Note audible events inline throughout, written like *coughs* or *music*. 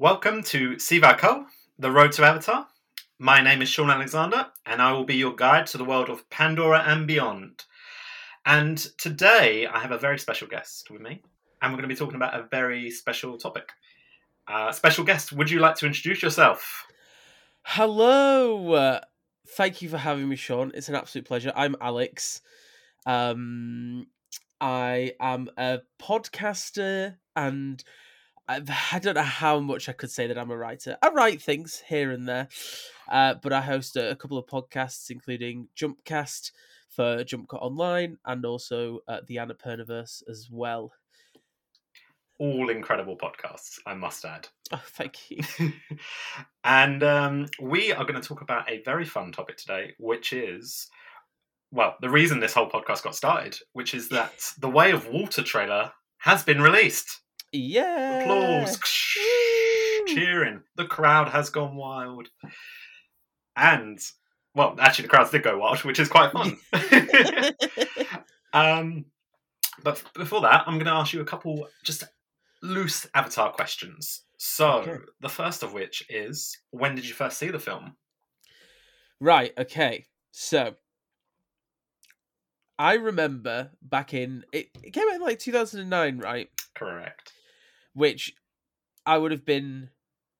Welcome to Sivako, the road to Avatar. My name is Shaun Alexander, and I will be your guide to the world of Pandora and beyond. And today I have a very special guest with me, and we're going to be talking about a very special topic. Uh, special guest, would you like to introduce yourself? Hello. Thank you for having me, Shaun. It's an absolute pleasure. I'm Alex. Um, I am a podcaster and I, I don't know how much I could say that I'm a writer. I write things here and there, uh, but I host a, a, couple of podcasts, including Jumpcast for Jump Cut Online and also uh, the Annapurnaverse as well. All incredible podcasts, I must add. Oh, thank you. *laughs* and um, we are going to talk about a very fun topic today, which is well, the reason this whole podcast got started, which is that the Way of Water trailer has been released. Yeah. Applause. Cheering. The crowd has gone wild. And, well, actually, the crowds did go wild, which is quite fun. *laughs* um, but before that, I'm going to ask you a couple just loose Avatar questions. So, okay. the first of which is when did you first see the film? Right, okay. So, I remember back in it, it came out in like 2009, right? Correct. Which I would have been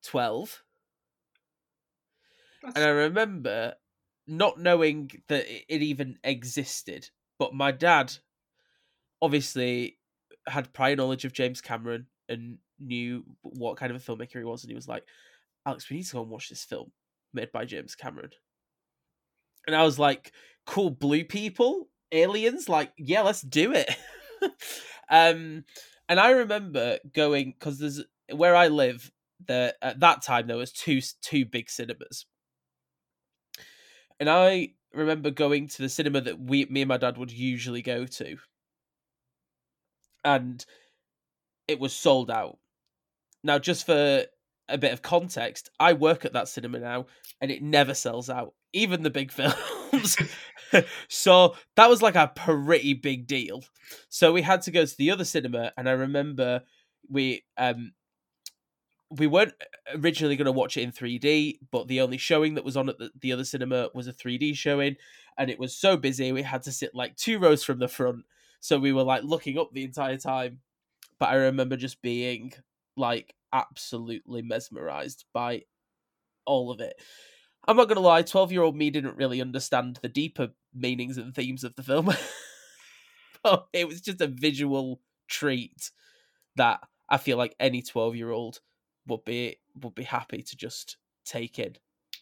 12. That's... And I remember not knowing that it even existed, but my dad obviously had prior knowledge of James Cameron and knew what kind of a filmmaker he was, and he was like, "Alex, we need to go and watch this film made by James Cameron." And I was like, "Cool, blue people aliens like yeah let's do it *laughs* um and i remember going because there's where i live there at that time there was two two big cinemas. And i remember going to the cinema that we me and my dad would usually go to. And it was sold out. Now just for a bit of context i work at that cinema now and it never sells out even the big *laughs* films *laughs* so that was like a pretty big deal. So we had to go to the other cinema, and I remember we um we weren't originally going to watch it in 3D, but the only showing that was on at the, the other cinema was a 3D showing, and it was so busy we had to sit like two rows from the front. So we were like looking up the entire time. But I remember just being like absolutely mesmerized by all of it. I'm not gonna lie, twelve year old me didn't really understand the deeper meanings and themes of the film. *laughs* but it was just a visual treat that I feel like any twelve year old would be would be happy to just take in.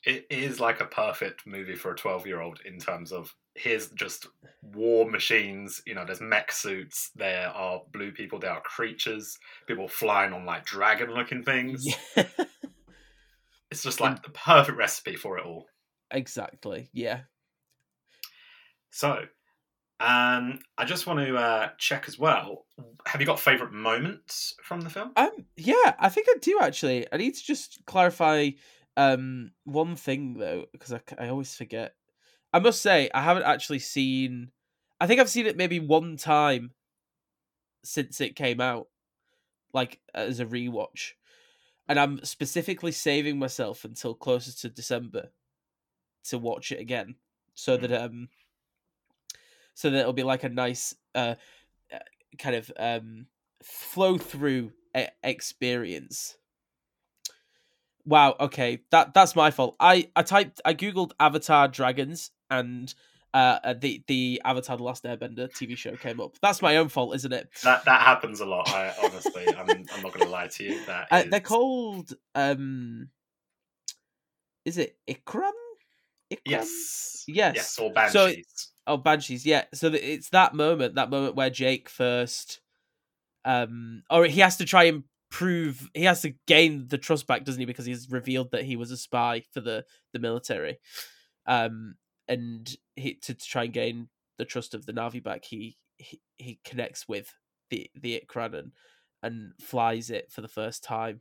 It is like a perfect movie for a twelve year old in terms of here's just war machines, you know, there's mech suits, there are blue people, there are creatures, people flying on like dragon looking things. *laughs* Yeah. It's just like the perfect recipe for it all. Exactly. Yeah. So, um, I just want to uh, check as well. Have you got favorite moments from the film? Um, yeah, I think I do actually. I need to just clarify um one thing though, because I, I always forget. I must say I haven't actually seen. I think I've seen it maybe one time since it came out, like as a rewatch and I'm specifically saving myself until closer to December to watch it again, so that mm. um, so that it'll be like a nice uh, uh kind of um flow through experience. Wow. Okay, that that's my fault. I I typed I googled Avatar dragons and uh, uh, the the Avatar: The Last Airbender TV show came up. That's my own fault, isn't it? That that happens a lot. I honestly, I'm I'm not going to lie to you. That uh, is... they're called. um Is it Ikran? Ikran? Yes. Yes. Yes. Or banshees. So, oh, banshees. Yeah. So it's that moment. That moment where Jake first, um, or he has to try and prove he has to gain the trust back, doesn't he? Because he's revealed that he was a spy for the the military. Um, and he, to, to try and gain the trust of the Na'vi back, he he, he connects with the the Ikran and, and flies it for the first time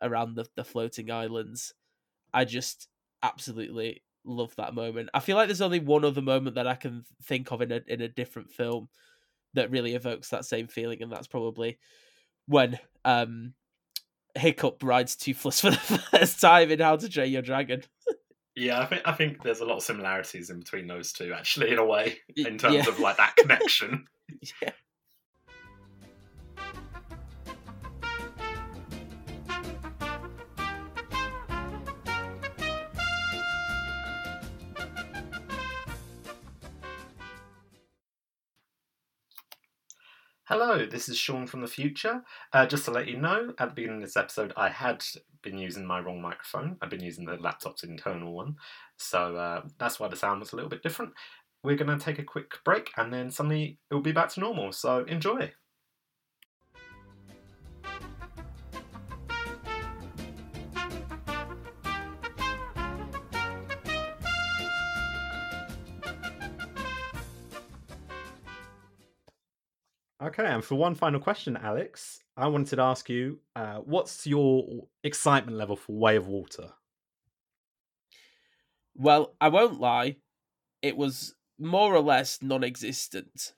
around the, the floating islands. I just absolutely love that moment. I feel like there's only one other moment that I can think of in a in a different film that really evokes that same feeling, and that's probably when um Hiccup rides Toothless for the *laughs* first time in How to Train Your Dragon. *laughs* Yeah, I think I think there's a lot of similarities in between those two, actually, in a way, in terms yeah. of like that connection. *laughs* Yeah. Hello, this is Shaun from the future. Uh, just to let you know, at the beginning of this episode, I had been using my wrong microphone. I've been using the laptop's internal one, so uh, that's why the sound was a little bit different. We're going to take a quick break, and then suddenly it will be back to normal. So enjoy. Okay, and for one final question, Alex, I wanted to ask you, uh, what's your excitement level for Way of Water? Well, I won't lie, it was more or less non-existent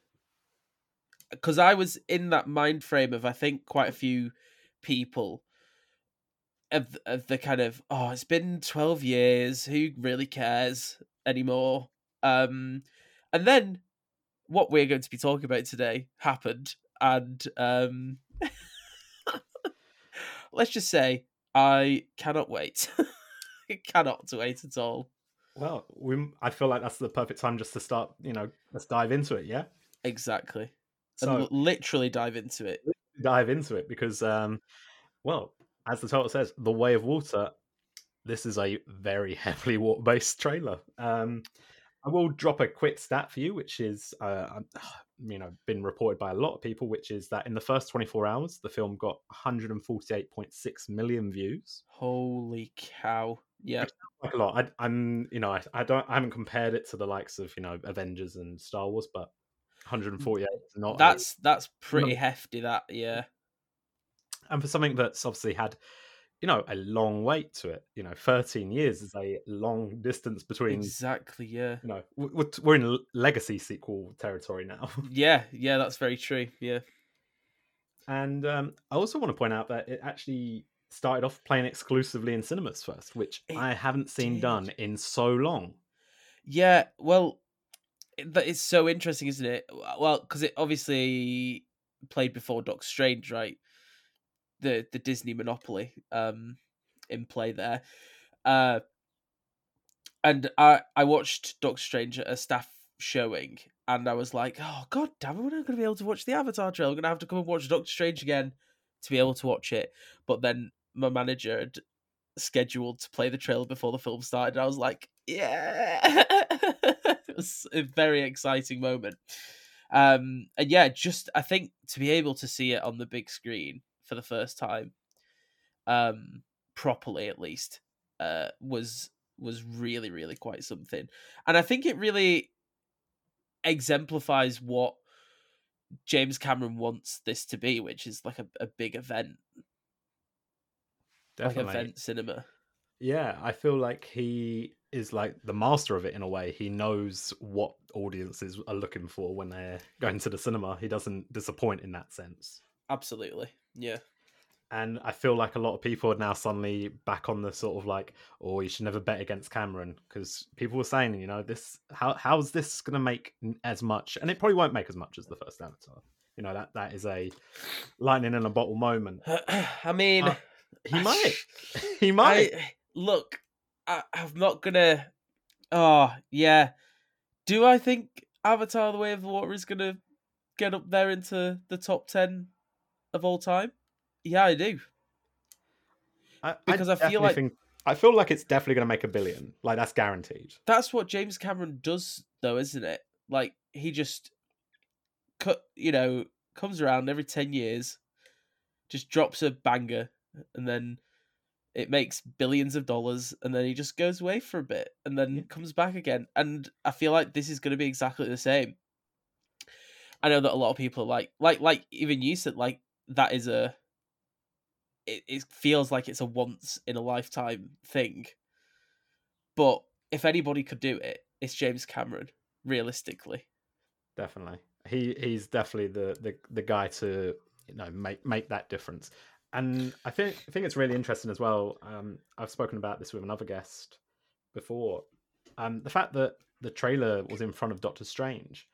because I was in that mind frame of I think quite a few people of of the kind of oh it's been 12 years who really cares anymore um and then what we're going to be talking about today happened and um *laughs* let's just say I cannot wait *laughs* cannot wait at all Well, we, I feel like that's the perfect time just to start, you know, let's dive into it, yeah? exactly So and literally dive into it dive into it because, um, well, as the title says, The Way of Water, this is a very *laughs* heavily water based trailer. Um, I will drop a quick stat for you, which is, uh, you know, *sighs* been reported by a lot of people, which is that in the first 24 hours, the film got 148.6 million views. holy cow yeah Like a lot. I, I'm, you know, I, I don't, I haven't compared it to the likes of, you know, Avengers and Star Wars, but 148 is not. a- that's that's pretty hefty that yeah and for something that's obviously had you know a long wait to it you know 13 years is a long distance between exactly yeah. you know we're, we're in legacy sequel territory now. *laughs* Yeah yeah that's very true yeah. And um, i also want to point out that it actually started off playing exclusively in cinemas first which It i haven't seen did. done in so long. Yeah well it- that is so interesting isn't it? Well because it obviously played before Doctor Strange right the the Disney monopoly um in play there. Uh and I I watched Doctor Strange at a staff showing and I was like oh god damn it we're not going to be able to watch the Avatar trailer. I'm going to have to come and watch Doctor Strange again to be able to watch it. But then my manager had scheduled to play the trailer before the film started and I was like yeah. *laughs* It was a very exciting moment. Um and yeah just I think to be able to see it on the big screen for the first time um properly at least uh was was really really quite something. And i think it really exemplifies what james cameron wants this to be which is like a, a big event. Definitely. like event cinema. Yeah i feel like he is like the master of it in a way. He knows what audiences are looking for when they're going to the cinema. He doesn't disappoint in that sense. Absolutely yeah and I feel like a lot of people are now suddenly back on the sort of like, oh, you should never bet against Cameron because people were saying, you know, this how how's this going to make as much, and it probably won't make as much as the first Avatar. You know that that is a lightning in a bottle moment. *clears throat* i mean Uh, He *laughs* might, he might. I, look I, i'm not gonna oh yeah do i think avatar the way of the water is gonna get up there into the top 10 of all time yeah i do I, because I feel like- think, I feel like it's definitely going to make a billion. Like that's guaranteed. that's what James Cameron does, though, isn't it? Like he just cut, you know, comes around every ten years, just drops a banger, and then it makes billions of dollars, and then he just goes away for a bit, and then Yeah. comes back again. And I feel like this is going to be exactly the same. I know that a lot of people are like, like, like even you said, like that is a. It, it feels like it's a once in a lifetime thing but if anybody could do it, it's James Cameron. Realistically, Definitely, he he's definitely the the the guy to you know make make that difference. and I think I think it's really interesting as well. Um, I've spoken about this with another guest before. Um, the fact that the trailer was in front of Doctor Strange,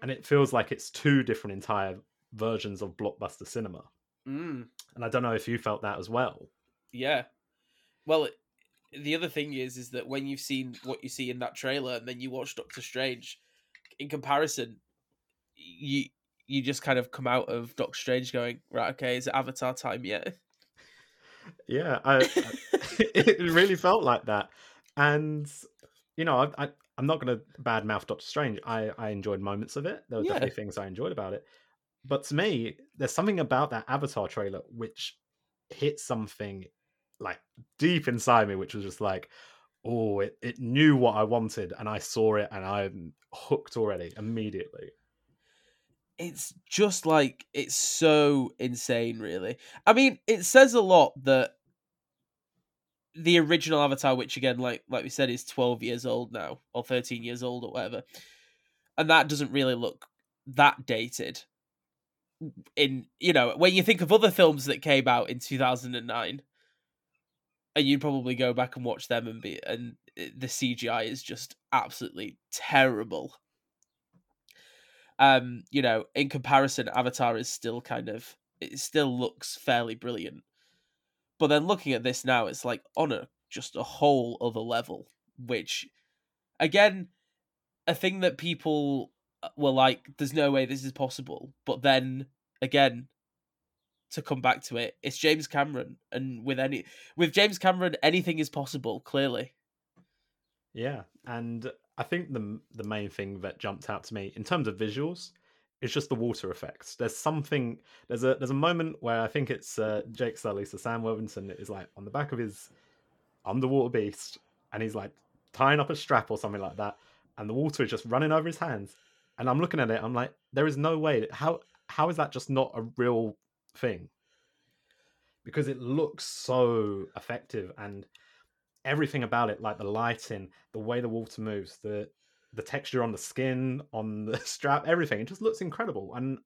and it feels like it's two different entire versions of blockbuster cinema. Mm, And I don't know if you felt that as well. yeah. Well, it- the other thing is, is that when you've seen what you see in that trailer, and then you watch Doctor Strange, in comparison, you you just kind of come out of Doctor Strange going, right, okay, is it Avatar time yet? *laughs* Yeah, I, *laughs* it really felt like that. And you know, I, I I'm not going to badmouth Doctor Strange. I I enjoyed moments of it. There were Yeah. definitely things I enjoyed about it. But to me, there's something about that Avatar trailer which hit something like deep inside me, which was just like, oh, it, it knew what I wanted, and I saw it, and I'm hooked already immediately. it's just like it's so insane really i mean it says a lot that the original avatar which again like like we said is 12 years old now or 13 years old or whatever and that doesn't really look that dated in you know when you think of other films that came out in 2009 and you'd probably go back and watch them and be and the cgi is just absolutely terrible. Um you know in comparison avatar is still kind of it still looks fairly brilliant. But then looking at this now it's like on a just a whole other level which again a thing that people uh, were like there's no way this is possible but then again to come back to it it's james cameron and with any with james cameron anything is possible clearly Yeah, and I think the the main thing that jumped out to me in terms of visuals is just the water effects. There's something. There's a there's a moment where I think it's uh, Jake Sully, so Sam Worthington is like on the back of his underwater beast, and he's like tying up a strap or something like that, and the water is just running over his hands. And I'm looking at it, I'm like, there is no way. How how is that just not a real thing? Because it looks so effective and everything about it, like the lighting, the way the water moves, the the texture on the skin, on the *laughs* strap, everything, it just looks incredible. And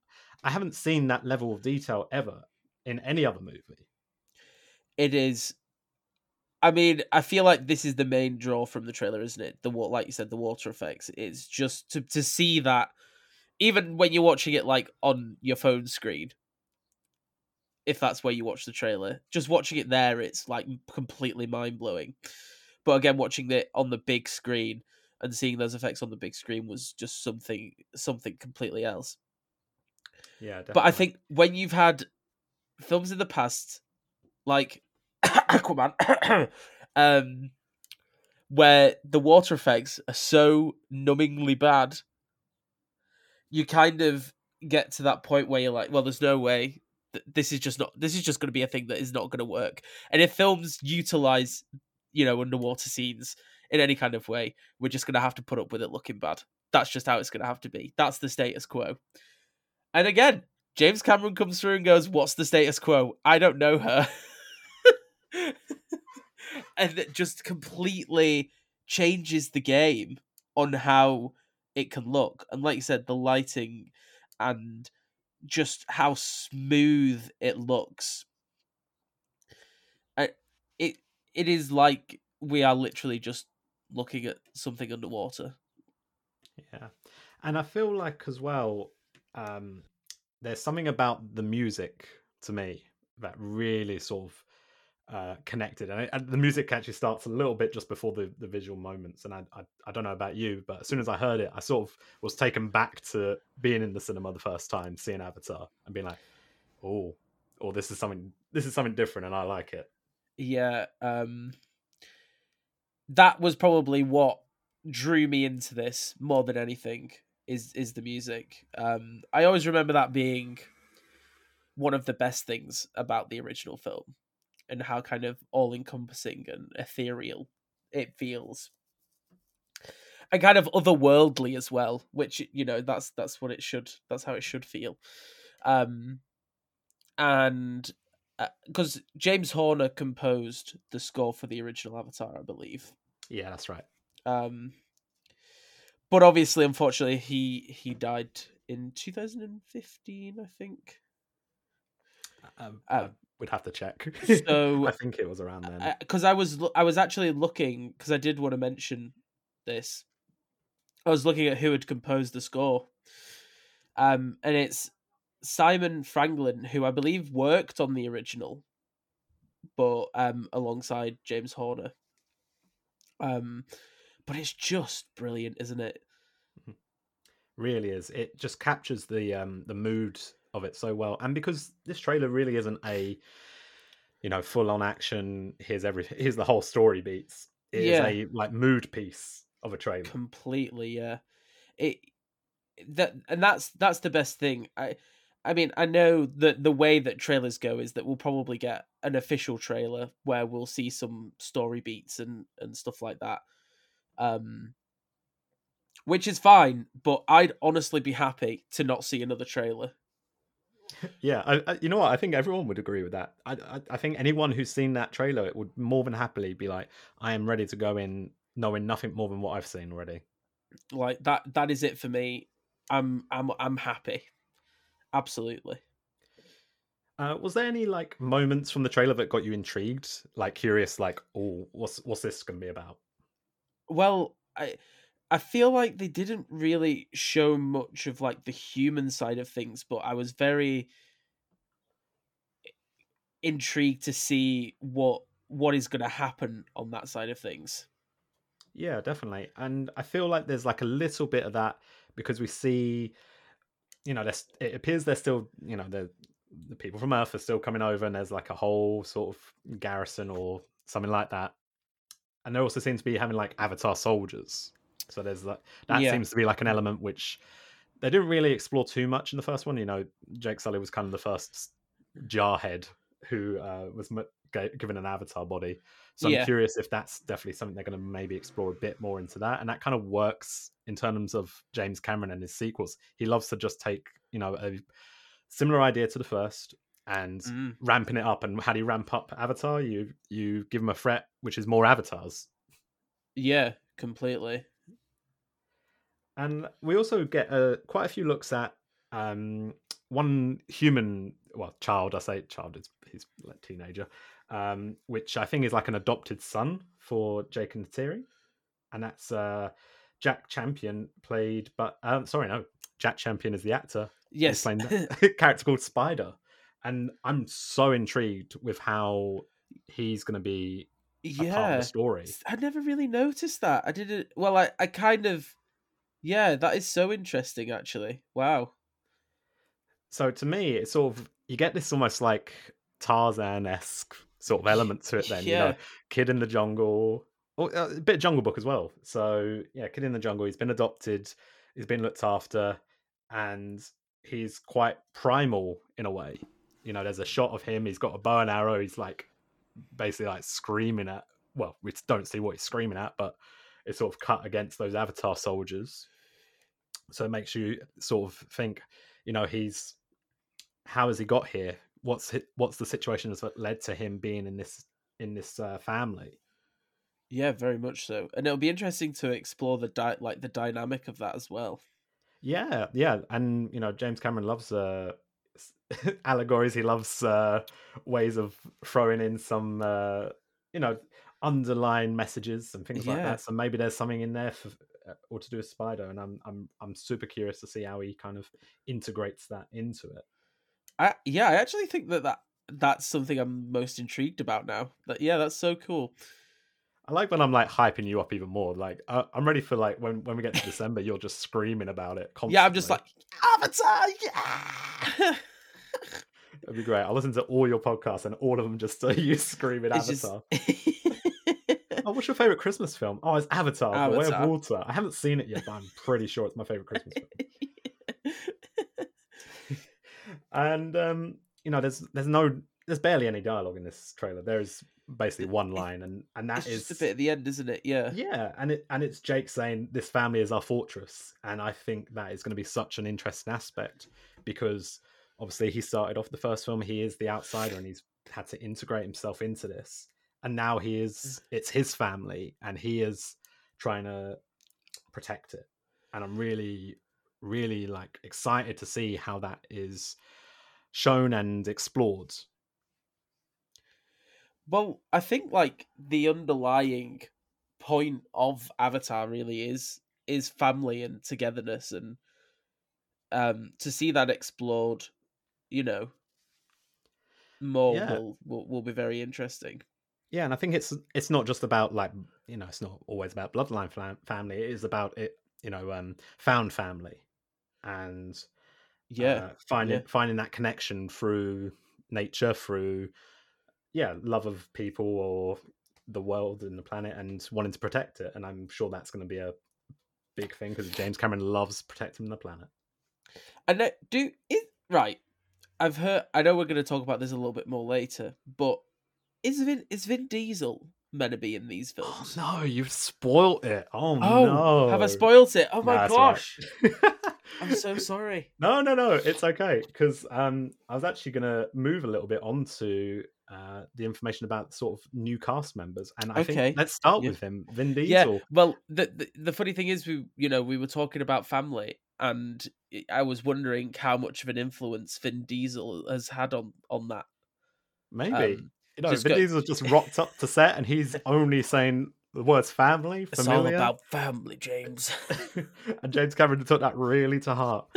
I haven't seen that level of detail ever in any other movie. it is i mean i feel like this is the main draw from the trailer isn't it? The wa- like you said the water effects. It's just to, to see that even when you're watching it like on your phone screen if that's where you watch the trailer just watching it there it's like completely mind-blowing. But again watching it on the big screen and seeing those effects on the big screen was just something something completely else. Yeah, definitely. but I think when you've had films in the past, like *coughs* Aquaman, *coughs* um, where the water effects are so numbingly bad, you kind of get to that point where you're like, well, there's no way this is just not. This is just going to be a thing that is not going to work. And if films utilize, you know, underwater scenes in any kind of way, we're just going to have to put up with it looking bad. That's just how it's going to have to be. That's the status quo. And again, James Cameron comes through and goes, "What's the status quo? I don't know her," *laughs* *laughs* and it just completely changes the game on how it can look. And like you said, the lighting and just how smooth it looks. I- It it is like we are literally just looking at something underwater. Yeah. And I feel like as well, um, there's something about the music to me that really sort of uh, connected. And, it, and the music actually starts a little bit just before the, the visual moments. And I, I I don't know about you, but as soon as I heard it, I sort of was taken back to being in the cinema the first time, seeing Avatar, and being like, oh, oh, this is something this is something different, and I like it. yeah um that was probably what drew me into this more than anything is is the music um i always remember that being one of the best things about the original film and how kind of all encompassing and ethereal it feels and kind of otherworldly as well which you know that's that's what it should that's how it should feel um and because James Horner composed the score for the original Avatar, I believe. Yeah, that's right. Um, but obviously, unfortunately, he he died in 2015, I think. Um, Uh, We'd have to check. *laughs* So I think it was around then. because I, was I was actually looking because I did want to mention this. I was looking at who had composed the score, um, and it's Simon Franglen, who I believe worked on the original, but um, alongside James Horner. Um, but it's just brilliant, isn't it? really is. It just captures the um the mood of it so well, and because this trailer really isn't a you know full on action. Here's every *laughs* here's the whole story beats. It is Yeah. a like mood piece of a trailer. completely yeah it that and that's that's the best thing i i mean i know that the way that trailers go is that we'll probably get an official trailer where we'll see some story beats and and stuff like that um which is fine but i'd honestly be happy to not see another trailer Yeah, I, I, you know what? I think everyone would agree with that. I, I, I think anyone who's seen that trailer it would more than happily be like, I am ready to go in knowing nothing more than what I've seen already. like that that is it for me i'm i'm i'm happy absolutely Uh, was there any like moments from the trailer that got you intrigued, like curious, like, oh, what's what's this going to be about? Well, I I feel like they didn't really show much of like the human side of things, but I was very intrigued to see what what is going to happen on that side of things. Yeah, definitely. And I feel like there's like a little bit of that because we see, you know, there's, it appears they're still, you know, the people from Earth are still coming over, and there's like a whole sort of garrison or something like that. And there also seems to be having like Avatar soldiers. So there's like that Yeah. seems to be like an element which they didn't really explore too much in the first one. You know, Jake Sully was kind of the first jarhead who uh, was m- given an Avatar body. So Yeah. I'm curious if that's definitely something they're going to maybe explore a bit more into that, and that kind of works in terms of James Cameron and his sequels. He loves to just take you know a similar idea to the first and Mm. ramping it up. And how do you ramp up Avatar? You you give him a threat which is more avatars, Yeah, completely. And we also get uh, quite a few looks at um, one human, well, child. I say child. It's he's like teenager, um, which I think is like an adopted son for Jake and Neytiri, and that's uh, Jack Champion played. But um, sorry, no, Jack Champion is the actor. Yes. playing *laughs* that *laughs* character called Spider, and I'm so intrigued with how he's going to be a part of yeah. the story. I never really noticed that. I didn't well I I kind of yeah, that is so interesting actually. Wow. So to me, it's sort of you get this almost like Tarzan esque sort of element to it. Then you know, kid in the jungle, or uh, a bit of Jungle Book as well. So yeah, kid in the jungle. He's been adopted. He's been looked after, and he's quite primal in a way. You know, there's a shot of him. He's got a bow and arrow. He's like basically like screaming at. Well, we don't see what he's screaming at, but it's sort of cut against those Avatar soldiers. So it makes you sort of think, you know, he's how has he got here? What's hi- what's the situation that's led to him being in this in this uh, family? Yeah, very much so. And it'll be interesting to explore the di- like the dynamic of that as well. Yeah, yeah, and you know James Cameron loves uh, *laughs* allegories. He loves uh, ways of throwing in some uh, you know underlying messages and things like that. So maybe there's something in there for or to do with Spider, and I'm I'm I'm super curious to see how he kind of integrates that into it. I yeah, I actually think that, that that's something I'm most intrigued about now. That yeah, that's so cool. I like when I'm like hyping you up even more. Like uh, I'm ready for like when when we get to December, you're just screaming about it. Constantly. *laughs* Yeah, I'm just like Avatar. Yeah. *laughs* That'd be great. I'll listen to all your podcasts and all of them just so *laughs* you screaming It's just- Avatar. Oh, what's your favorite Christmas film? Oh, it's Avatar, The Way of Water. I haven't seen it yet, but I'm pretty sure it's my favorite Christmas film. *laughs* And um, you know, there's there's no there's barely any dialogue in this trailer. There's basically one line, and and that it's is just a bit at the end, isn't it? Yeah. yeah, and it and it's Jake saying this family is our fortress, and I think that is going to be such an interesting aspect because obviously he started off the first film, he is the outsider, and he's had to integrate himself into this, and now he is it's his family, and he is trying to protect it, and I'm really really like excited to see how that is shown and explored. Well, I think like the underlying point of Avatar really is is family and togetherness and um to see that explored you know, more Yeah. will, will will be very interesting. Yeah, and I think it's it's not just about like you know it's not always about bloodline fam- family. It is about it you know um found family and Yeah. uh, finding yeah. finding that connection through nature through yeah love of people or the world and the planet and wanting to protect it and i'm sure that's going to be a big thing because james cameron loves protecting the planet And uh, do it right. I've heard. I know we're going to talk about this a little bit more later, but is Vin is Vin Diesel meant to be in these oh films? no you've spoiled it oh, Oh, no have I spoiled it? Oh my Nah, it's all right. gosh! I'm so sorry. *laughs* no no no it's okay because um i was actually going to move a little bit onto uh the information about sort of new cast members and i Okay. think let's start Yeah. with him vin diesel Yeah. Well, the, the the funny thing is, we you know we were talking about family, and I- I was wondering how much of an influence Vin Diesel has had on on that. maybe Um, you know just vin go- diesel just rocked up to set and he's only saying the words family it's familiar all about family, James. *laughs* and James Cameron took that really to heart.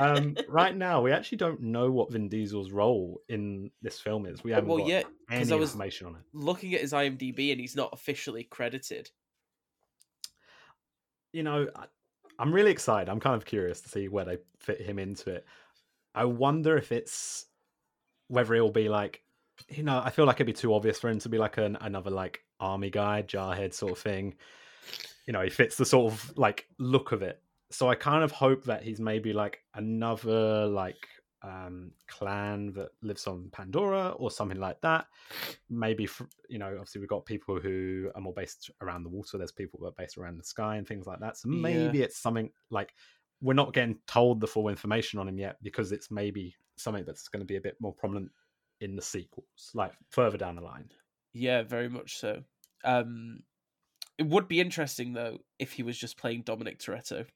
Um, right now, we actually don't know what Vin Diesel's role in this film is. We haven't well, got yeah, any I was- information on it. looking at his IMDb, and he's not officially credited. You know, I, I'm really excited. I'm kind of curious to see where they fit him into it. I wonder if it's whether it'll be like, you know, I feel like it'd be too obvious for him to be like an, another like army guy, jarhead sort of thing. You know, he fits the sort of like look of it. So I kind of hope that he's maybe like another like um clan that lives on Pandora or something like that. Maybe you know, obviously we've got people who are more based around the water. There's people that are based around the sky and things like that. So Yeah. maybe it's something like we're not getting told the full information on him yet because it's maybe something that's going to be a bit more prominent in the sequels, like further down the line. Yeah, very much so. Um, it would be interesting though if he was just playing Dominic Toretto.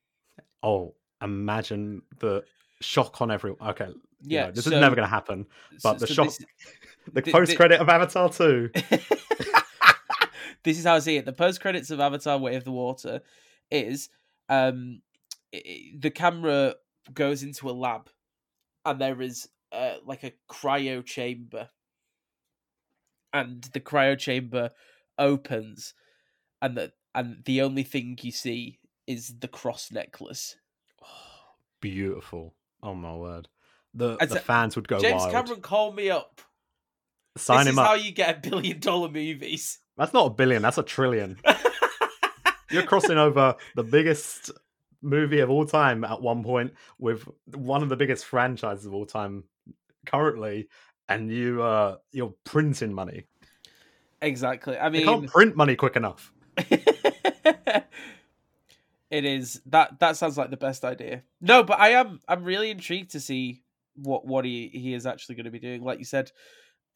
Oh, imagine the shock on everyone. Okay, you Yeah, know, this so- is never going to happen. But so- the so shock, this- the post credit of Avatar 2. *laughs* *laughs* this is how I see it. The post credits of Avatar: Way of the Water is um, i- i- the camera goes into a lab, and there is uh, like a cryo chamber, and the cryo chamber opens, and the and the only thing you see is the cross necklace. *sighs* Beautiful. Oh my word. The, As the a- fans would go James wild. Cameron, call me up. Sign this him is up. how you get a billion dollar movies. *laughs* That's not a billion, that's a trillion. You're crossing over the biggest movie of all time at one point with one of the biggest franchises of all time currently, and you uh you're printing money. exactly. I mean, You can't print money quick enough. *laughs* it is that that sounds like the best idea. No, but I am I'm really intrigued to see what what he he is actually going to be doing. Like you said,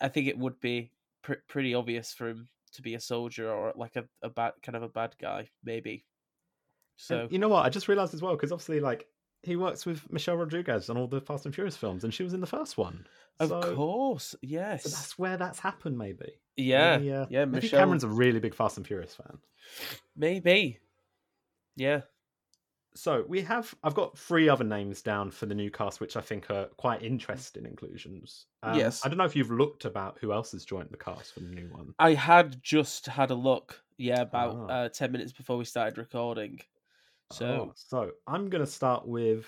I think it would be pr- pretty obvious for him to be a soldier or like a, a bad kind of a bad guy, maybe. So And you know what? I just realized as well because obviously, like he works with Michelle Rodriguez on all the Fast and Furious films, and she was in the first one. of So- course, yes, So that's where that's happened, maybe. yeah, Maybe, uh, yeah. maybe Michelle, Cameron's a really big Fast and Furious fan. maybe, yeah. So we have. I've got three other names down for the new cast, which I think are quite interesting inclusions. Um, Yes. I don't know if you've looked about who else has joined the cast for the new one. I had just had a look, yeah, about Ah. uh, ten minutes before we started recording. So Oh, so I'm going to start with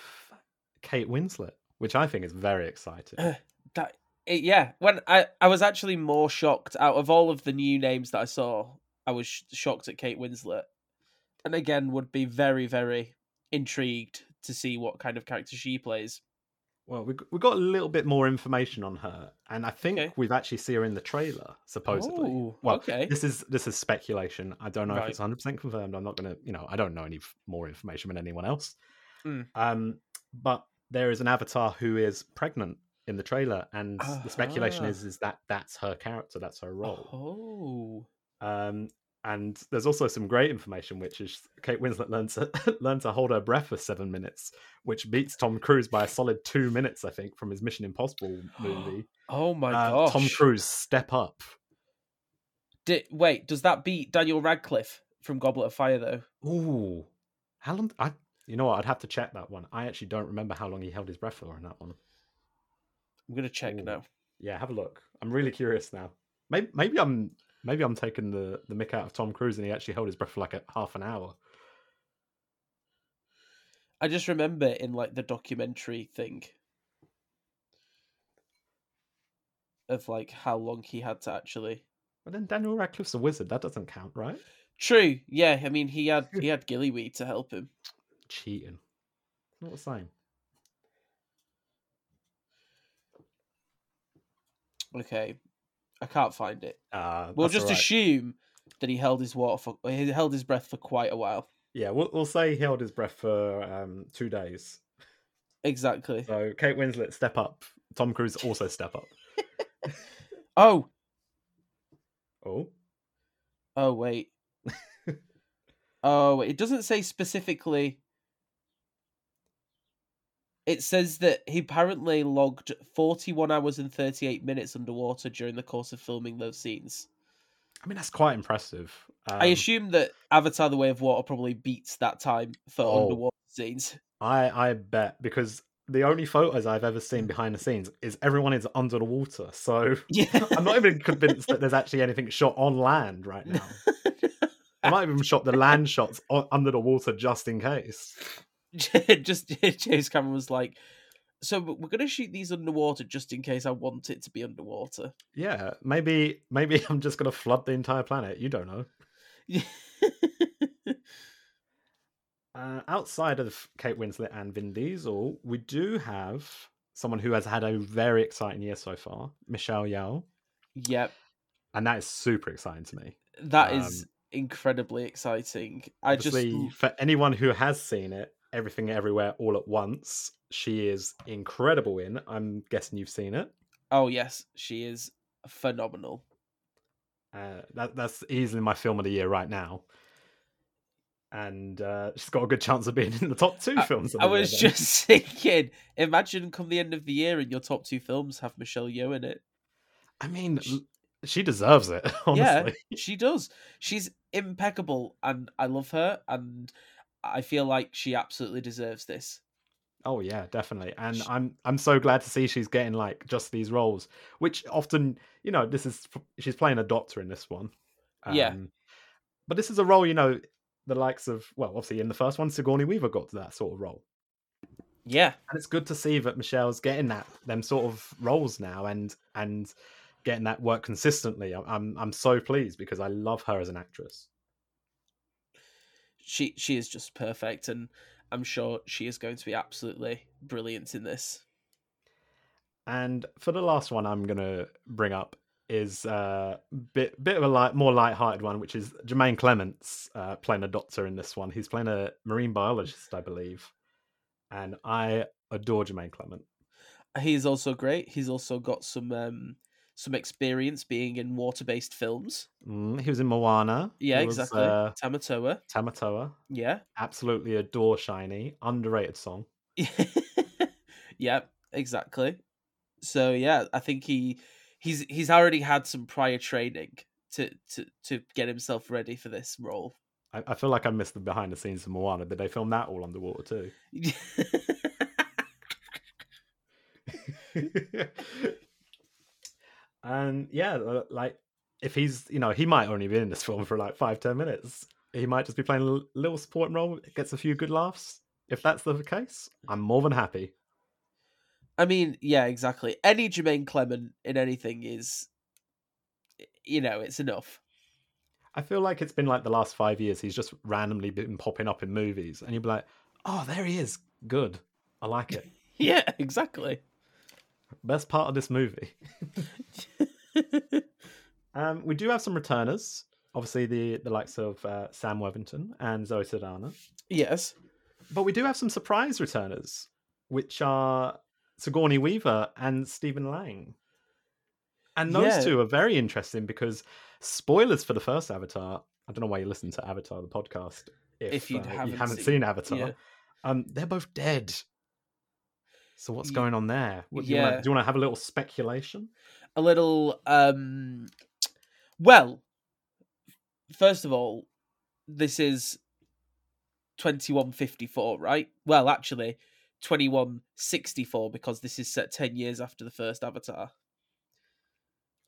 Kate Winslet, which I think is very exciting. Uh, that it, yeah when i i was actually more shocked out of all of the new names that i saw i was sh- shocked at kate winslet and again would be very very intrigued to see what kind of character she plays Well, we we got a little bit more information on her, and I think Okay. we've actually seen her in the trailer, supposedly. Oh, well, okay. this is this is speculation. I don't know Right. if it's 100 percent confirmed. I'm not going to, you know, I don't know any more information than anyone else. Mm. Um, but there is an avatar who is pregnant in the trailer, and the speculation is is that that's her character, that's her role. oh Um, and there's also some great information, which is Kate Winslet learned to *laughs* learn to hold her breath for seven minutes, which beats Tom Cruise by a solid two minutes, I think, from his Mission Impossible *gasps* movie. oh my Uh, gosh Tom Cruise, step up. Di- wait, does that beat Daniel Radcliffe from Goblet of Fire though? Ooh, how long? I you know what? I'd have to check that one. I actually don't remember how long he held his breath for in that one. I'm gonna check Ooh. now. Yeah, have a look. I'm really curious now. Maybe maybe I'm maybe I'm taking the the mick out of Tom Cruise and he actually held his breath for like a half an hour. I just remember in like the documentary thing of like how long he had to actually. But then Daniel Radcliffe's a wizard. That doesn't count, right? True. Yeah. I mean, he had he had Gillyweed to help him. Cheating. Not the same. Okay. I can't find it. Uh, We'll just alright. assume that he held his water for he held his breath for quite a while. Yeah, we'll, we'll say he held his breath for um, two days. Exactly. So Kate Winslet, step up. Tom Cruise also step up. *laughs* Oh. Oh, Oh wait. *laughs* oh, it doesn't say specifically. It says that he apparently logged 41 hours and 38 minutes underwater during the course of filming those scenes. I mean that's quite impressive. I Um, assume that Avatar: The Way of Water probably beats that time for Oh. underwater scenes. I I bet because the only photos I've ever seen behind the scenes is everyone is under the water. So *laughs* Yeah. I'm not even convinced that there's actually anything shot on land right now. *laughs* I might have even shot the land shots under the water just in case. *laughs* just *laughs* James Cameron was like, "So we're going to shoot these underwater just in case I want it to be underwater." Yeah, maybe maybe *laughs* I'm just gonna flood the entire planet. You don't know. Uh, outside of Kate Winslet and Vin Diesel, we do have someone who has had a very exciting year so far, Michelle Yeoh, yep, and that is super exciting to me. that is Um, incredibly exciting. I just for anyone who has seen it, Everything Everywhere All at Once, she is incredible in. I'm guessing you've seen it. oh yes, she is phenomenal. Uh, that that's easily my film of the year right now. And uh, she's got a good chance of being in the top two films. Of I the year was then. just *laughs* thinking, imagine come the end of the year and your top two films have Michelle Yeoh in it. I mean, Sh- l- she deserves it. *laughs* Honestly, Yeah, she does. She's impeccable, and I love her, and I feel like she absolutely deserves this. oh yeah, definitely. And Sh- I'm I'm so glad to see she's getting like just these roles, which often, you know, this is she's playing a doctor in this one. Yeah. Um, but this is a role, you know, the likes of well, obviously in the first one, Sigourney Weaver got to that sort of role. Yeah, and it's good to see that Michelle's getting that them sort of roles now and and getting that work consistently. I'm, I'm so pleased because I love her as an actress. She she is just perfect, and I'm sure she is going to be absolutely brilliant in this. And for the last one, I'm gonna bring up is a bit bit of a light, more light-hearted one, which is Jermaine Clements uh, playing a doctor in this one. He's playing a marine biologist, I believe, and I adore Jermaine Clement. He's also great. He's also got some um some experience being in water based films. Mm, he was in Moana. Yeah, He was, exactly. uh, Tamatoa. Tamatoa. Yeah. Absolutely adore Shiny. Underrated song. *laughs* yeah, exactly. So yeah, I think he he's he's already had some prior training to to to get himself ready for this role. I, I feel like I missed the behind the scenes of Moana. Did they film that all underwater too? *laughs* *laughs* and yeah, uh, like if he's, you know, he might only be in this *laughs* film for like five, ten minutes. He might just be playing a little supporting role, gets a few good laughs. If that's the case, I'm more than happy. I mean, yeah, exactly. Any Jermaine Clement in anything is, you know, it's enough. I feel like it's been like the last five years. He's just randomly been popping up in movies, and you'd be like, "Oh, there he is. Good. I like it. *laughs* Yeah, exactly. Best part of this movie." *laughs* Um, we do have some returners. Obviously, the the likes of uh, Sam Worthington and Zoe Saldana. yes. But we do have some surprise returners, which are Sigourney Weaver and Stephen Lang. And those Yeah. two are very interesting because spoilers for the first Avatar. I don't know why you listen to Avatar the podcast if, If you uh, haven't you haven't seen- seen, Avatar. yeah. Um, they're both dead. So what's going on there? What, do, you wanna, yeah. do you want to have a little speculation? A little um well, first of all, this is 2154, right? Well, actually, 2164 because this is set 10 years after the first Avatar.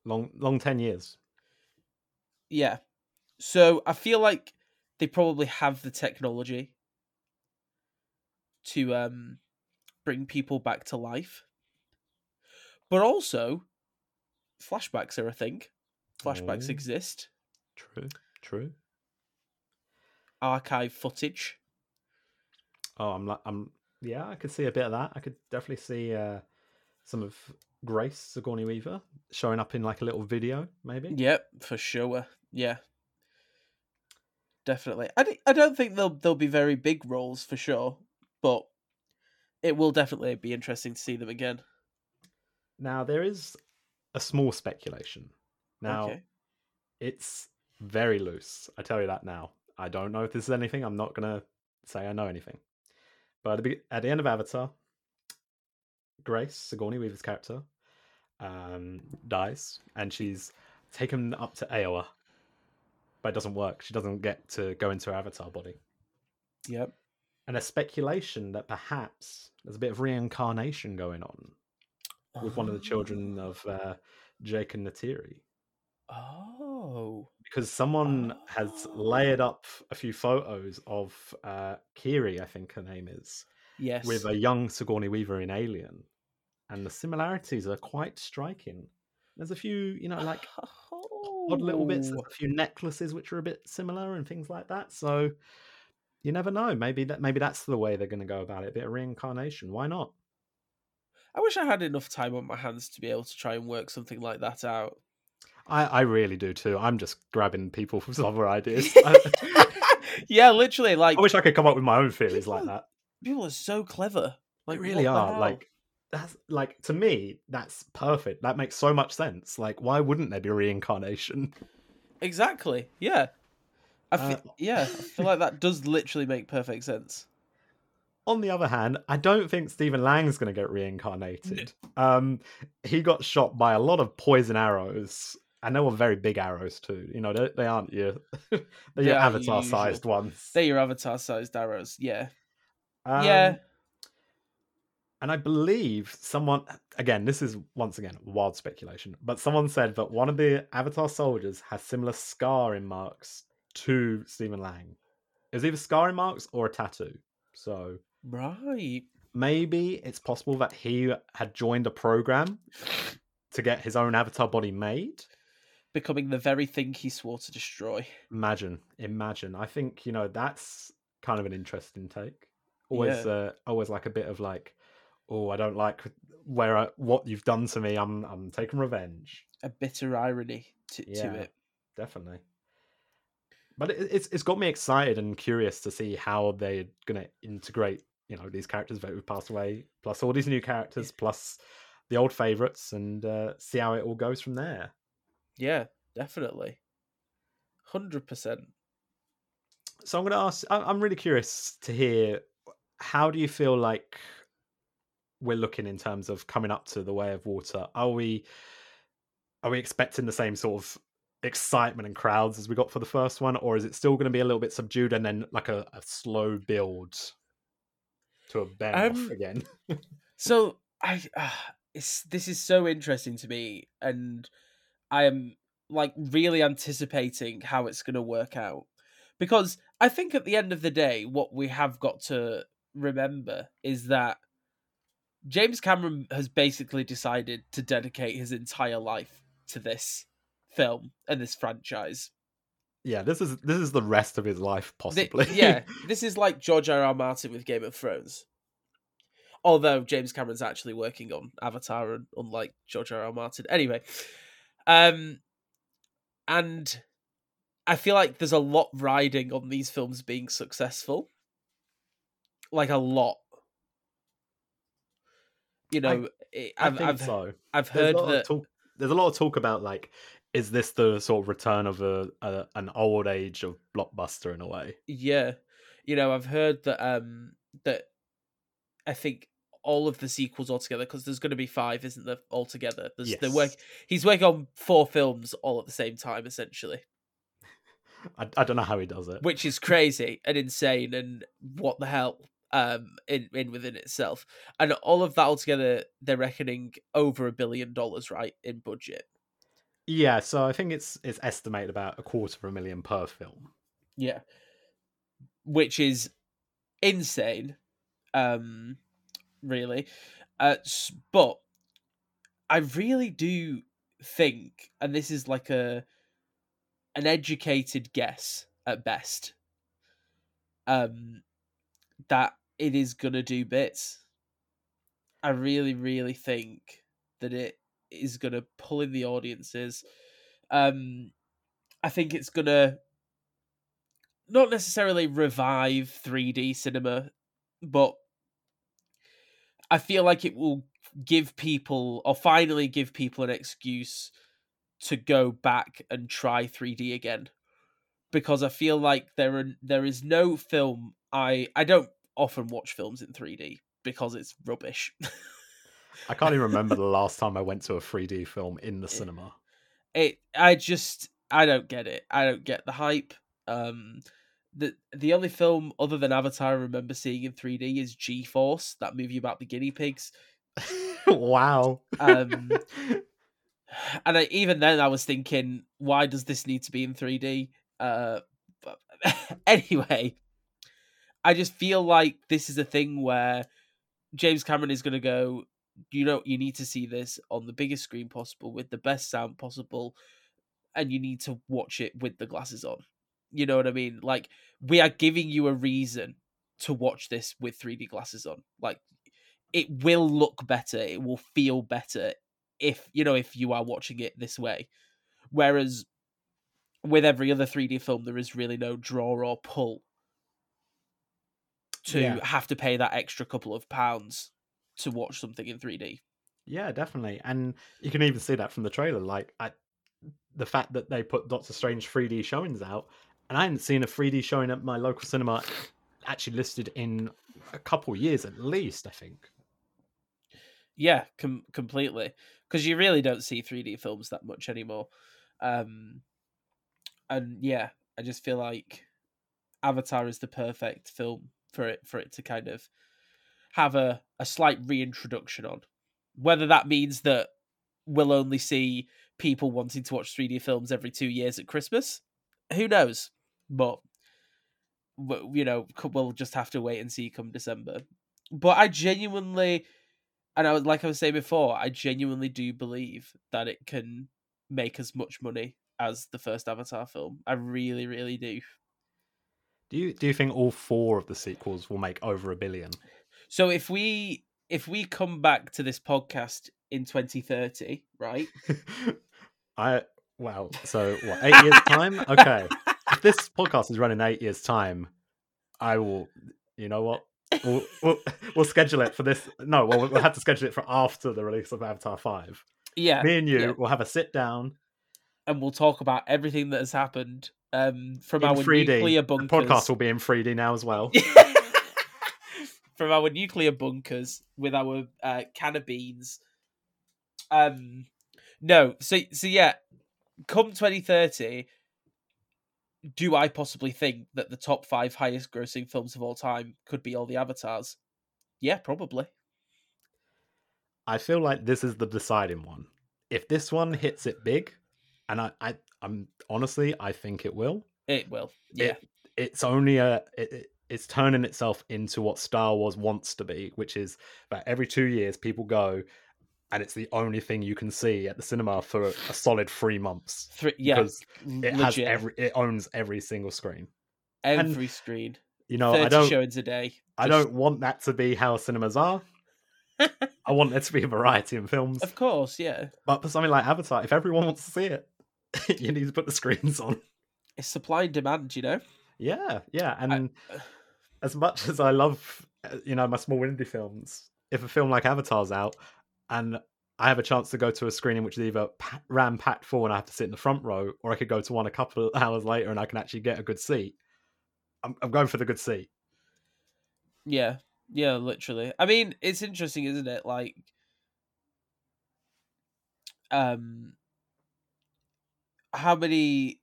Long, long ten years. Yeah. So I feel like they probably have the technology to um bring people back to life. But also flashbacks are a thing. Flashbacks Oh. exist. True. True. Archive footage. Oh, I'm like, I'm. Yeah, I could see a bit of that. I could definitely see uh, some of Grace Sigourney Weaver showing up in like a little video, maybe. Yep, for sure. Yeah. Definitely. I, I don't think they'll they'll be very big roles for sure, but it will definitely be interesting to see them again. Now there is a small speculation. Now okay. it's very loose. I tell you that now. I don't know if this is anything. I'm not gonna say I know anything. But at the, be- at the end of Avatar, Grace Sigourney Weaver's character um, dies, and she's taken up to Eywa, but it doesn't work. She doesn't get to go into her Avatar body. Yep. And a speculation that perhaps there's a bit of reincarnation going on with one of the children of uh, Jake and Neytiri. Oh. because someone has layered up a few photos of uh, Kiri, I think her name is, Yes. with a young Sigourney Weaver in Alien, and the similarities are quite striking. There's a few, you know, like odd little bits. Oh. a few necklaces which are a bit similar and things like that. So you never know. Maybe that maybe that's the way they're going to go about it. A bit of reincarnation. Why not? I wish I had enough time on my hands to be able to try and work something like that out. I, I really do too. I'm just grabbing people for other ideas. *laughs* *laughs* yeah, literally, like I wish I could come up with my own theories like that. people are so clever. Like They really are. Like that's like to me, that's perfect. That makes so much sense. Like, why wouldn't there be reincarnation? exactly. Yeah. I fe- Uh, yeah, I feel like that does literally make perfect sense. On the other hand, I don't think Stephen Lang's going to get reincarnated. Um, he got shot by a lot of poison arrows, and they were very big arrows too. You know, they, they aren't your *laughs* they're They your avatar-sized ones. They're your avatar sized arrows. Yeah. Um, yeah. And I believe someone, again, this is once again wild speculation, but someone said that one of the Avatar soldiers has similar scarring marks to Stephen Lang. It was either scarring marks or a tattoo. So Right. maybe it's possible that he had joined a program to get his own Avatar body made. Becoming the very thing he swore to destroy. Imagine, imagine. I think you know that's kind of an interesting take. Always, uh, always like a bit of like, oh, I don't like where I, what you've done to me. I'm, I'm taking revenge. A bitter irony to, Yeah. to it. Definitely. But it, it's it's got me excited and curious to see how they're gonna integrate, you know, these characters that have passed away, plus all these new characters, plus the old favorites, and uh, see how it all goes from there. Yeah, definitely. 100%. So I'm going to ask. I'm really curious to hear. How do you feel like we're looking in terms of coming up to the Way of Water? Are we are we expecting the same sort of excitement and crowds as we got for the first one, or is it still going to be a little bit subdued and then like a, a slow build to a off Um, again? So I, uh, it's this is so interesting to me, and I am like really anticipating how it's going to work out, because I think at the end of the day, what we have got to remember is that James Cameron has basically decided to dedicate his entire life to this film and this franchise. yeah, this is this is the rest of his life, possibly. yeah, *laughs* this is like George R. R. Martin with Game of Thrones. Although James Cameron's actually working on Avatar, and unlike George R. R. Martin. Anyway, um, and I feel like there's a lot riding on these films being successful, like a lot. You know, I I've, so. I've There's heard that talk. There's a lot of talk about like, is this the sort of return of a, a an old age of blockbuster in a way? Yeah. You know, I've heard that um that I think all of the sequels altogether because there's going to be five, isn't there? Altogether, there's the work. He's working on four films all at the same time, essentially. I, I don't know how he does it. which is crazy and insane and what the hell um in, in within itself and all of that altogether they're reckoning over a billion dollars right in budget Yeah, so I think it's it's estimated about a quarter of a million per film. yeah. Which is insane um really. Uh but i really do think and this is like a an educated guess at best um that it is gonna do bits. I really really think that it is gonna pull in the audiences um i think it's gonna not necessarily revive 3d cinema but i feel like it will give people or finally give people an excuse to go back and try 3D again because I feel like there are there is no film I I don't often watch films in 3D because it's rubbish. *laughs* I can't even remember the last time I went to a 3D film in the cinema. it I just I don't get it. I don't get the hype. Um the the only film other than Avatar I remember seeing in 3D is G Force, that movie about the guinea pigs. *laughs* wow. Um, *laughs* and I, even then I was thinking, why does this need to be in 3D? Uh, but *laughs* anyway, I just feel like this is a thing where James Cameron is going to go. You know, you need to see this on the biggest screen possible with the best sound possible, and you need to watch it with the glasses on. You know what I mean? Like we are giving you a reason to watch this with 3D glasses on. Like it will look better, it will feel better if you know if you are watching it this way. Whereas with every other 3D film, there is really no draw or pull to Yeah. have to pay that extra couple of pounds to watch something in 3D. Yeah, definitely. And you can even see that from the trailer. Like I, the fact that they put Doctor Strange 3D showings out, and I hadn't seen a 3D showing at my local cinema actually listed in a couple years at least, I think. Yeah, com- completely. Because you really don't see 3D films that much anymore. Um, and yeah, I just feel like Avatar is the perfect film for it for it to kind of have a, a slight reintroduction on. Whether that means that we'll only see people wanting to watch 3D films every two years at Christmas, who knows? But you know, we'll just have to wait and see come December. But I genuinely, and I was like I was saying before, I genuinely do believe that it can make as much money as the first Avatar film. I really, really do. Do you do you think all four of the sequels will make over a billion? So if we if we come back to this podcast in 2030, right? *laughs* I well, so what? Eight years *laughs* time? Okay. if this podcast is running eight years time, I will. You know what? We'll, we'll we'll schedule it for this. No, well, we'll have to schedule it for after the release of Avatar Five. Yeah. Me and you yeah. will have a sit down and we'll talk about everything that has happened um from in our 3D. nuclear The podcast will be in 3D now as well. *laughs* from our nuclear bunkers with our uh, can of beans. Um, no, so so yeah, come 2030, do I possibly think that the top five highest grossing films of all time could be all the avatars? Yeah, probably. I feel like this is the deciding one. If this one hits it big, and I, I I'm honestly, I think it will. It will. Yeah. It, it's only a it, it's turning itself into what Star Wars wants to be, which is that every two years people go, and it's the only thing you can see at the cinema for a, a solid three months. Three, yeah. because it has every it owns every single screen. every screen. You know, 30 I don't showings a day. I don't want that to be how cinemas are. *laughs* I want there to be a variety in films. Of course, yeah. But for something like Avatar, if everyone wants to see it, *laughs* you need to put the screens on. It's supply and demand, you know? Yeah, yeah. And uh, as much as I love, uh, you know, my small indie films, if a film like Avatar's out and I have a chance to go to a screening which is either ram packed full and I have to sit in the front row, or I could go to one a couple of *laughs* hours later and I can actually get a good seat, I'm, I'm going for the good seat. Yeah, yeah, literally. I mean, it's interesting, isn't it? Like, um, how many?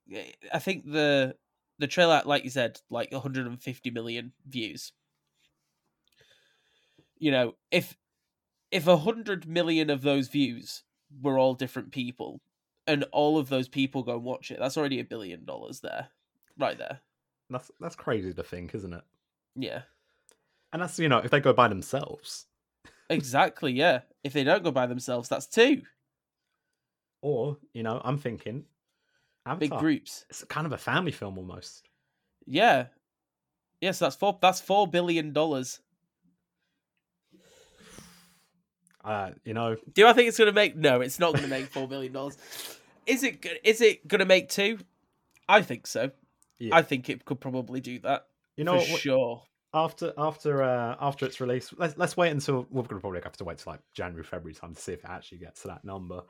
I think the the trailer, like you said, like 150 million views. You know, if if a hundred million of those views were all different people, and all of those people go and watch it, that's already a billion dollars there, right there. That's that's crazy to think, isn't it? Yeah, And that's you know if they go by themselves, exactly. Yeah, if they don't go by themselves, that's two or you know I'm thinking, big groups. It's kind of a family film almost. Yeah, yes, that's four. That's four billion dollars. Uh, you know, Do I think it's going to make? No, it's not going to make four billion dollars. Is it? Is it going to make two? I think so. Yeah. I think it could probably do that you know for what, sure. after after uh, after its release, let's let's wait until we're gonna probably have to wait till like January February time to see if it actually gets to that number.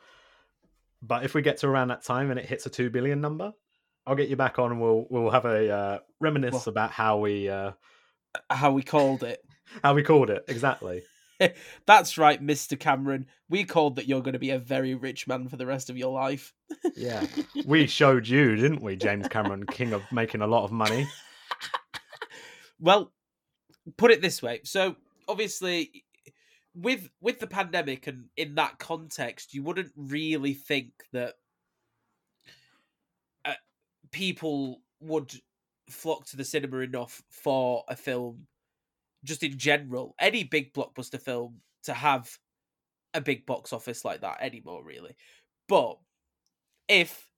But if we get to around that time and it hits a two billion number, I'll get you back on and we'll we'll have a uh, reminisce Well- about how we uh, How we called it. *laughs* how we called it exactly. *laughs* That's right, Mister Cameron. We called that you're going to be a very rich man for the rest of your life. Yeah, *laughs* we showed you, didn't we, James Cameron, king of making a lot of money. Well, put it this way. So obviously, with with the pandemic and in that context, you wouldn't really think that uh, people would flock to the cinema enough for a film, just in general, any big blockbuster film to have a big box office like that anymore, really. But if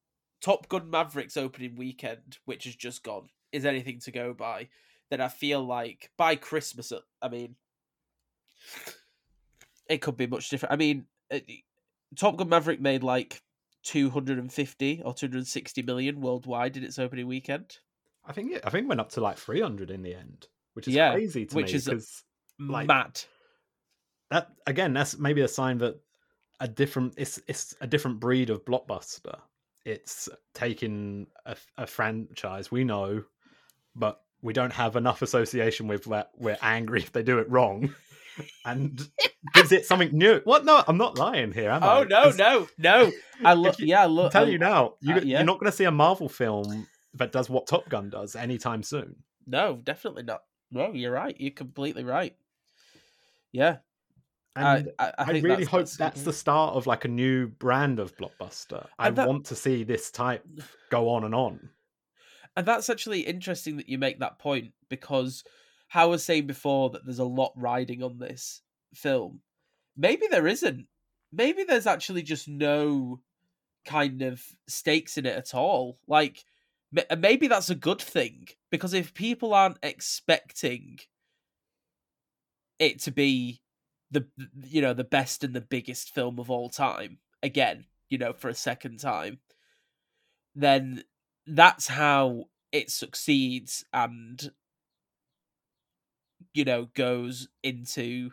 Top Gun Maverick's opening weekend, which has just gone, is anything to go by, then I feel like by Christmas, uh, I mean, it could be much different. I mean, uh, Top Gun Maverick made like 250 or 260 million worldwide in its opening weekend. I think it, I think it went up to like three hundred in the end, which is Yeah, crazy to which me is Like- Mad. that again that's maybe a sign that a different it's it's a different breed of blockbuster it's taking a, a franchise we know but we don't have enough association with that we're angry if they do it wrong and gives it something new *laughs* what no i'm not lying here am I? Oh no, no, no! I look, yeah, I i'm look. telling I- you now you, uh, yeah. you're not going to see a marvel film that does what top gun does anytime soon No, definitely not. No, you're right. You're completely right. Yeah, and I, I, I, I, really that's, hope that's, that's, the start of like a new brand of blockbuster. I that- want to see this type go on and on. And that's actually interesting that you make that point because how I was saying before that there's a lot riding on this film. Maybe there isn't. Maybe there's actually just no kind of stakes in it at all. Like uh, maybe that's a good thing because if people aren't expecting it to be the you know the best and the biggest film of all time again, you know, for a second time, then that's how it succeeds and you know goes into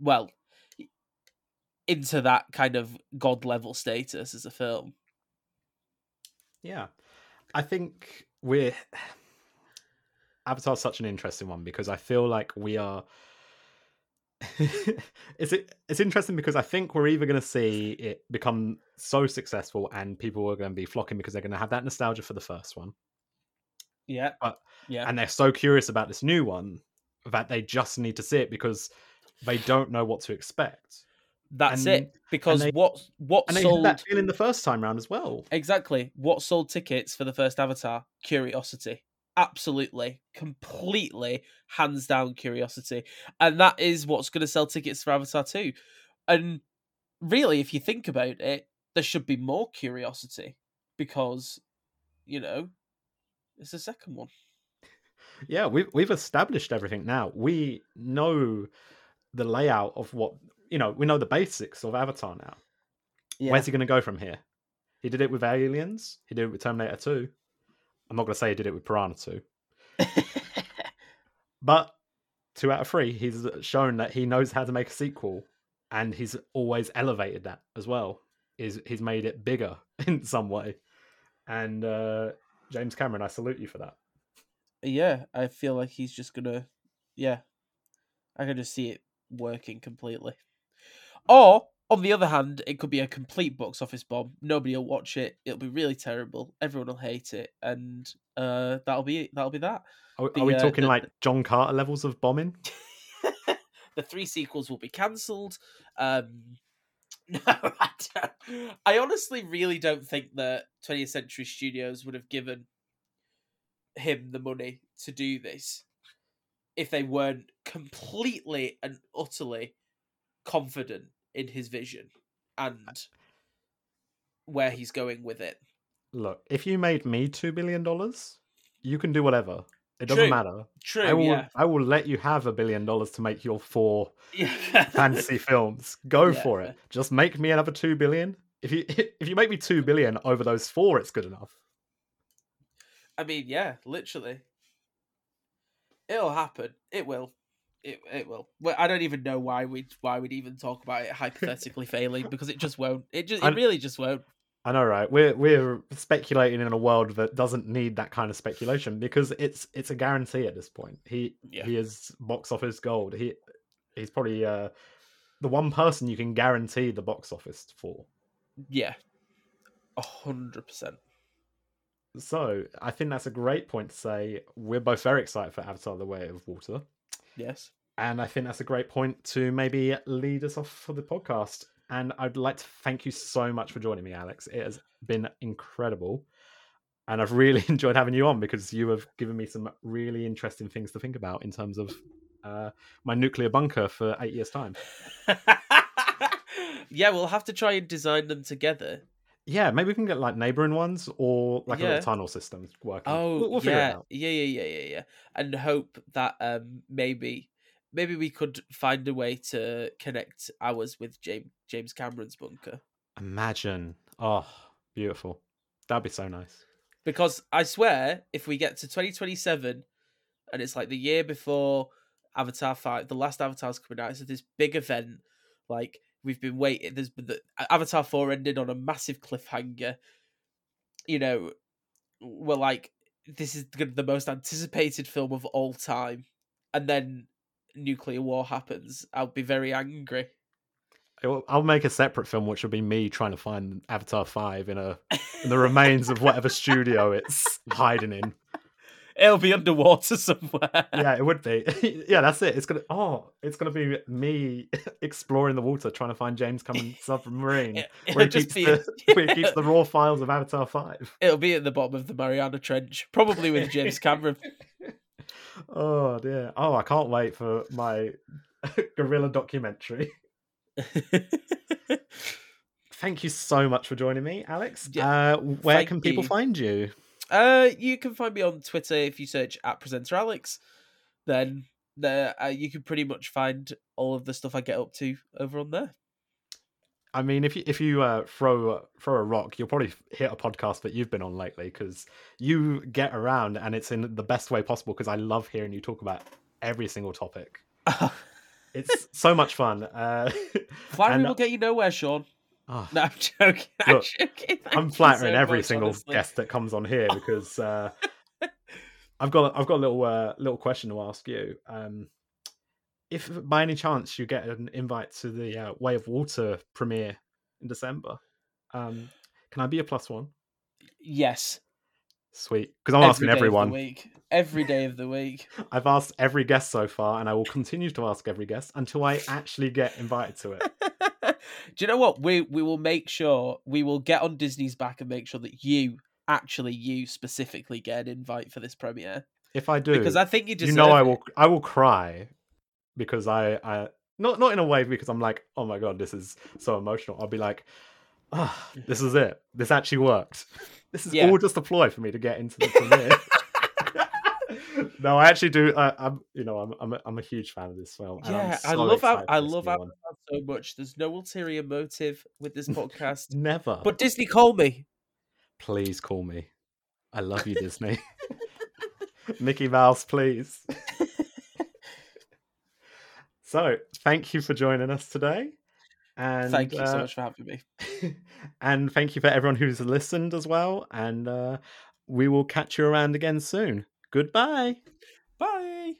well into that kind of god level status as a film. Yeah, I think we're Avatar's such an interesting one because I feel like we are. *laughs* it's it's interesting because I think we're either going to see it become so successful and people are going to be flocking because they're going to have that nostalgia for the first one, yeah. But- yeah. and they're so curious about this new one that they just need to see it because they don't know what to expect. that's and- it because they- what what And sold that feeling the first time round as well. exactly. What sold tickets for the first avatar? Curiosity. Absolutely. Completely hands down curiosity. And that is what's going to sell tickets for avatar 2 and really if you think about it there should be more curiosity because you know it's the second one Yeah, we've we've established everything now. We know the layout of what you know. We know the basics of Avatar now. Where's he going to go from here? He did it with Aliens. He did it with Terminator Two. I'm not going to say he did it with Piranha Two, *laughs* but two out of three, he's shown that he knows how to make a sequel, and he's always elevated that as well. Is he's made it bigger *laughs* in some way, and uh, James Cameron, I salute you for that. Yeah, I feel like he's just gonna, yeah, I can just see it working completely. Or On the other hand, it could be a complete box office bomb. Nobody will watch it. It'll be really terrible. Everyone will hate it, and uh, that'll be it. that'll be that. Are, The, are we uh, talking the- like John Carter levels of bombing? *laughs* the three sequels will be cancelled. Um, *laughs* no, I, don't. I honestly really don't think that 20th Century Studios would have given him the money to do this if they weren't completely and utterly confident in his vision and where he's going with it. Look, if you made me two billion dollars, you can do whatever. It doesn't True. matter. True, I will. yeah. I will let you have a billion dollars to make your four yeah. *laughs* fantasy films. Go Yeah, for it. Just make me another two billion. If you *laughs* if you make me two billion over those four, it's good enough. I mean, yeah, literally. It'll happen. It will. It it will. Well, I don't even know why we would why we'd even talk about it hypothetically failing *laughs* because it just won't. It just I- it really just won't. I know, right? We're we're speculating in a world that doesn't need that kind of speculation because it's it's a guarantee at this point. He Yeah. he is box office gold. He he's probably uh, the one person you can guarantee the box office for. Yeah. A hundred percent. So I think that's a great point to say. We're both very excited for Avatar: The Way of Water, Yes. and I think that's a great point to maybe lead us off for the podcast. And I'd like to thank you so much for joining me, Alex. It has been incredible, and I've really *laughs* enjoyed having you on because you have given me some really interesting things to think about in terms of uh, my nuclear bunker for eight years' time. *laughs* yeah, we'll have to try and design them together. Yeah, maybe we can get like neighboring ones or like a Yeah. little tunnel system working. Oh, we'll, we'll figure yeah, it out. yeah, yeah, yeah, yeah, yeah, and hope that um maybe maybe we could find a way to connect ours with James James Cameron's bunker. Imagine. Oh, beautiful. That'd be so nice. because I swear, if we get to 2027 and it's like the year before Avatar 5, the last Avatar's coming out, it's this big event. Like, we've been waiting. There's been the Avatar 4 ended on a massive cliffhanger. You know, we're like, this is the most anticipated film of all time. And then nuclear war happens. I'll be very angry. I'll- I'll make a separate film, which will be me trying to find Avatar Five in a in the remains of whatever studio it's hiding in. It'll be underwater *laughs* somewhere. Yeah, it would be. *laughs* yeah, that's it. It's gonna. Oh, it's gonna be me *laughs* exploring the water, trying to find James Cameron submarine, It- where he just keeps be. the where he keeps the raw files of Avatar Five. It'll be at the bottom of the Mariana Trench, probably with James Cameron. Oh dear. Oh, I can't wait for my gorilla documentary. Thank you so much for joining me, Alex. Yeah, Uh, where can people you. find you? Uh, you can find me on Twitter if you search at presenter Alex. Then there, uh, you can pretty much find all of the stuff I get up to over on there. I mean, if you if you uh, throw throw a rock, you'll probably hit a podcast that you've been on lately because you get around and it's in the best way possible. Because I love hearing you talk about every single topic. *laughs* It's so much fun. Uh, *laughs* Flattery will get you nowhere, Shaun. Oh, No, I'm joking. I'm Look, joking. I'm flattering so every much, single honestly. guest that comes on here *laughs* because uh, I've got I've got a little uh, little question to ask you. Um, if by any chance you get an invite to the uh, Way of Water premiere in December, um, can I be a plus one? Yes. Sweet, because I'm every asking day of the everyone. week. Every day of the week. *laughs* I've asked every guest so far, and I will continue to ask every guest until I actually get invited to it. *laughs* Do you know what? We we will make sure we will get on Disney's back and make sure that you actually you specifically get an invite for this premiere If I do, because I think you you know I it. will I will cry because I I not not in a way because I'm like oh my god this is so emotional. I'll be like ah this *laughs* is it. This actually worked. *laughs* This is Yeah. all just a ploy for me to get into the premiere. *laughs* no, I actually do. I, I'm you know I'm I'm a, I'm a huge fan of this film. Yeah, I love how I love how so much. There's no ulterior motive with this *laughs* podcast. Never. but Disney, call me. please call me. I love you, Disney. *laughs* Mickey *laughs* Mouse, please. so, thank you for joining us today. And Thank you so uh, much for having me. and thank you for everyone who's listened as well. And uh, we will catch you around again soon. Goodbye. Bye.